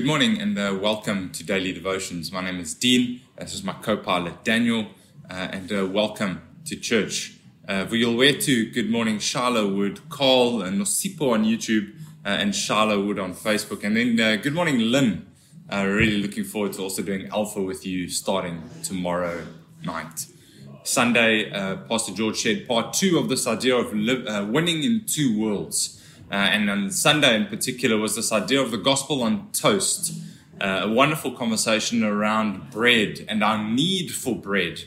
good morning and uh, welcome to Daily Devotions. My name is Dean. This is my co pilot Daniel, uh, and uh, welcome to church. Uh, to Good Morning Charlotte Wood, Carl and Nosipo on YouTube, uh, and Charlotte Wood on Facebook. And then uh, Good Morning Lynn. Uh, really looking forward to also doing Alpha with you starting tomorrow night. Sunday, uh, Pastor George shared part two of this idea of uh, winning in two worlds. Uh, and on Sunday in particular was this idea of the gospel on toast. Uh, a wonderful conversation around bread and our need for bread,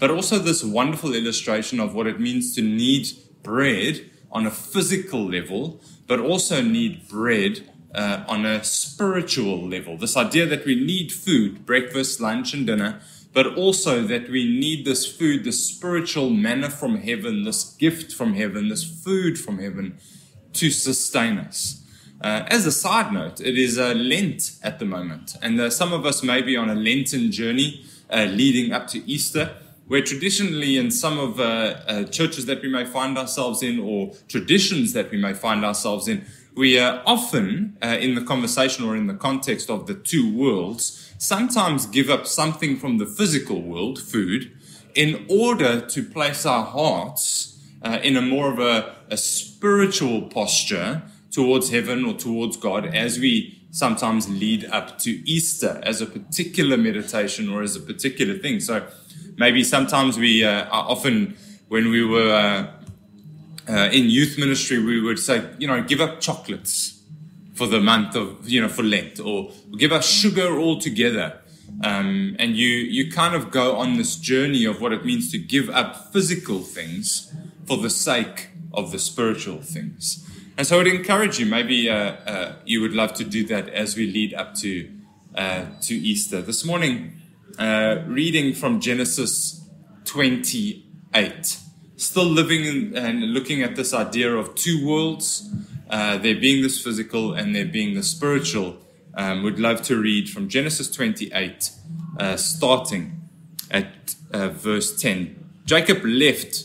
but also this wonderful illustration of what it means to need bread on a physical level, but also need bread uh, on a spiritual level. This idea that we need food, breakfast, lunch, and dinner, but also that we need this food, this spiritual manna from heaven, this gift from heaven, this food from heaven to sustain us. Uh, as a side note, it is a Lent at the moment, and uh, some of us may be on a Lenten journey uh, leading up to Easter, where traditionally in some of uh, uh, churches that we may find ourselves in, or traditions that we may find ourselves in, we are often, in the conversation or in the context of the two worlds, sometimes give up something from the physical world, food, in order to place our hearts uh, in a more of a, a spiritual posture towards heaven or towards God as we sometimes lead up to Easter as a particular meditation or as a particular thing. So maybe sometimes we uh, are often, when we were uh, uh, in youth ministry, we would say, you know, give up chocolates for the month of, you know, for Lent or give up sugar altogether. Um, and you, you kind of go on this journey of what it means to give up physical things for the sake of the spiritual things. And so I would encourage you, maybe uh, uh, you would love to do that as we lead up to, uh, to Easter. This morning, uh, reading from Genesis 28, still living in, and looking at this idea of two worlds, uh, there being this physical and there being the spiritual. Um, would love to read from Genesis 28, uh, starting at verse 10. Jacob left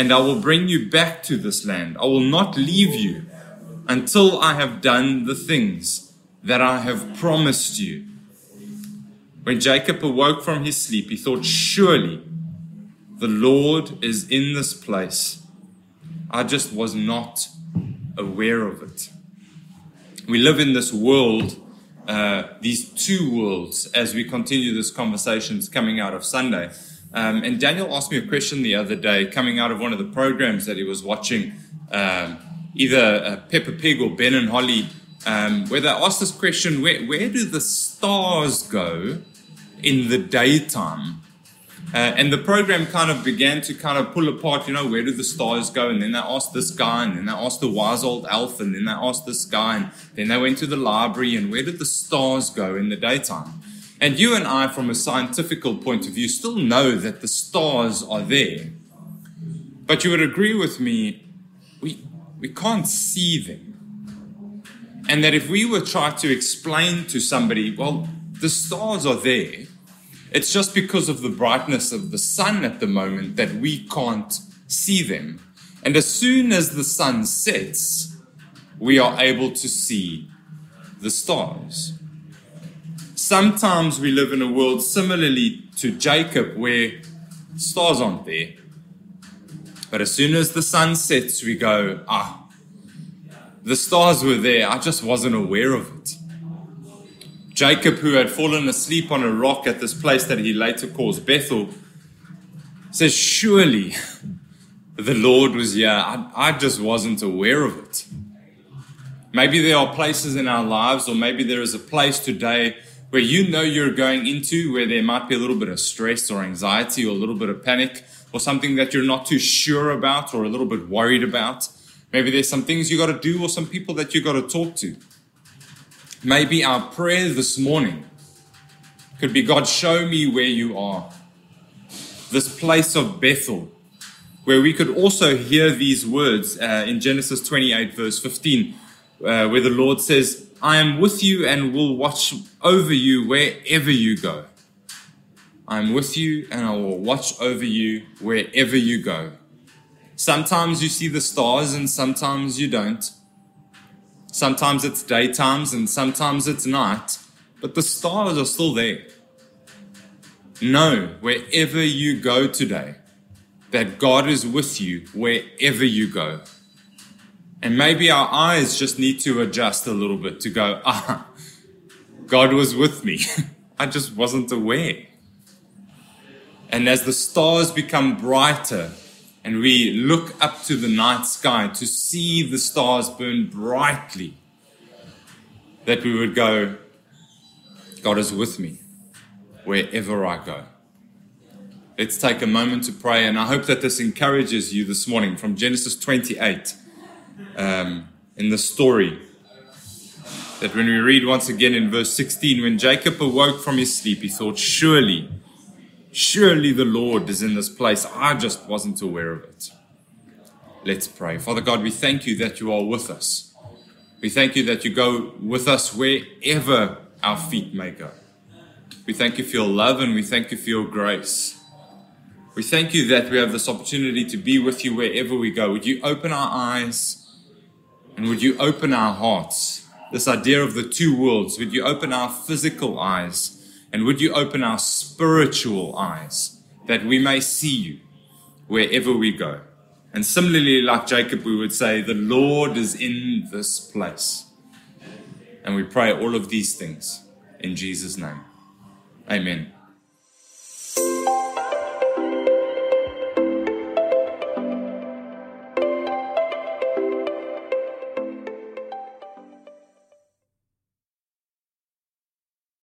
and I will bring you back to this land. I will not leave you until I have done the things that I have promised you. When Jacob awoke from his sleep, he thought, Surely the Lord is in this place. I just was not aware of it. We live in this world, uh, these two worlds, as we continue this conversations coming out of Sunday. Um, and Daniel asked me a question the other day coming out of one of the programs that he was watching, um, either uh, Peppa Pig or Ben and Holly, um, where they asked this question where, where do the stars go in the daytime? Uh, and the program kind of began to kind of pull apart, you know, where do the stars go? And then they asked this guy, and then they asked the wise old elf, and then they asked this guy, and then they went to the library, and where did the stars go in the daytime? And you and I, from a scientific point of view, still know that the stars are there. But you would agree with me, we, we can't see them. And that if we were trying to explain to somebody, well, the stars are there, it's just because of the brightness of the sun at the moment that we can't see them. And as soon as the sun sets, we are able to see the stars. Sometimes we live in a world similarly to Jacob where stars aren't there. But as soon as the sun sets, we go, ah, the stars were there. I just wasn't aware of it. Jacob, who had fallen asleep on a rock at this place that he later calls Bethel, says, Surely the Lord was here. I, I just wasn't aware of it. Maybe there are places in our lives, or maybe there is a place today where you know you're going into where there might be a little bit of stress or anxiety or a little bit of panic or something that you're not too sure about or a little bit worried about. Maybe there's some things you got to do or some people that you got to talk to. Maybe our prayer this morning could be God, show me where you are. This place of Bethel, where we could also hear these words uh, in Genesis 28, verse 15 uh, where the Lord says, I am with you and will watch over you wherever you go. I am with you and I will watch over you wherever you go. Sometimes you see the stars and sometimes you don't. Sometimes it's daytimes and sometimes it's night, but the stars are still there. Know wherever you go today that God is with you wherever you go. And maybe our eyes just need to adjust a little bit to go, ah, God was with me. I just wasn't aware. And as the stars become brighter and we look up to the night sky to see the stars burn brightly, that we would go, God is with me wherever I go. Let's take a moment to pray, and I hope that this encourages you this morning from Genesis 28 um, in the story. That when we read once again in verse 16, when Jacob awoke from his sleep, he thought, Surely, surely the Lord is in this place. I just wasn't aware of it. Let's pray. Father God, we thank you that you are with us. We thank you that you go with us wherever our feet may go. We thank you for your love and we thank you for your grace. We thank you that we have this opportunity to be with you wherever we go. Would you open our eyes? And would you open our hearts? This idea of the two worlds, would you open our physical eyes? And would you open our spiritual eyes that we may see you wherever we go? And similarly, like Jacob, we would say, The Lord is in this place. And we pray all of these things in Jesus' name. Amen.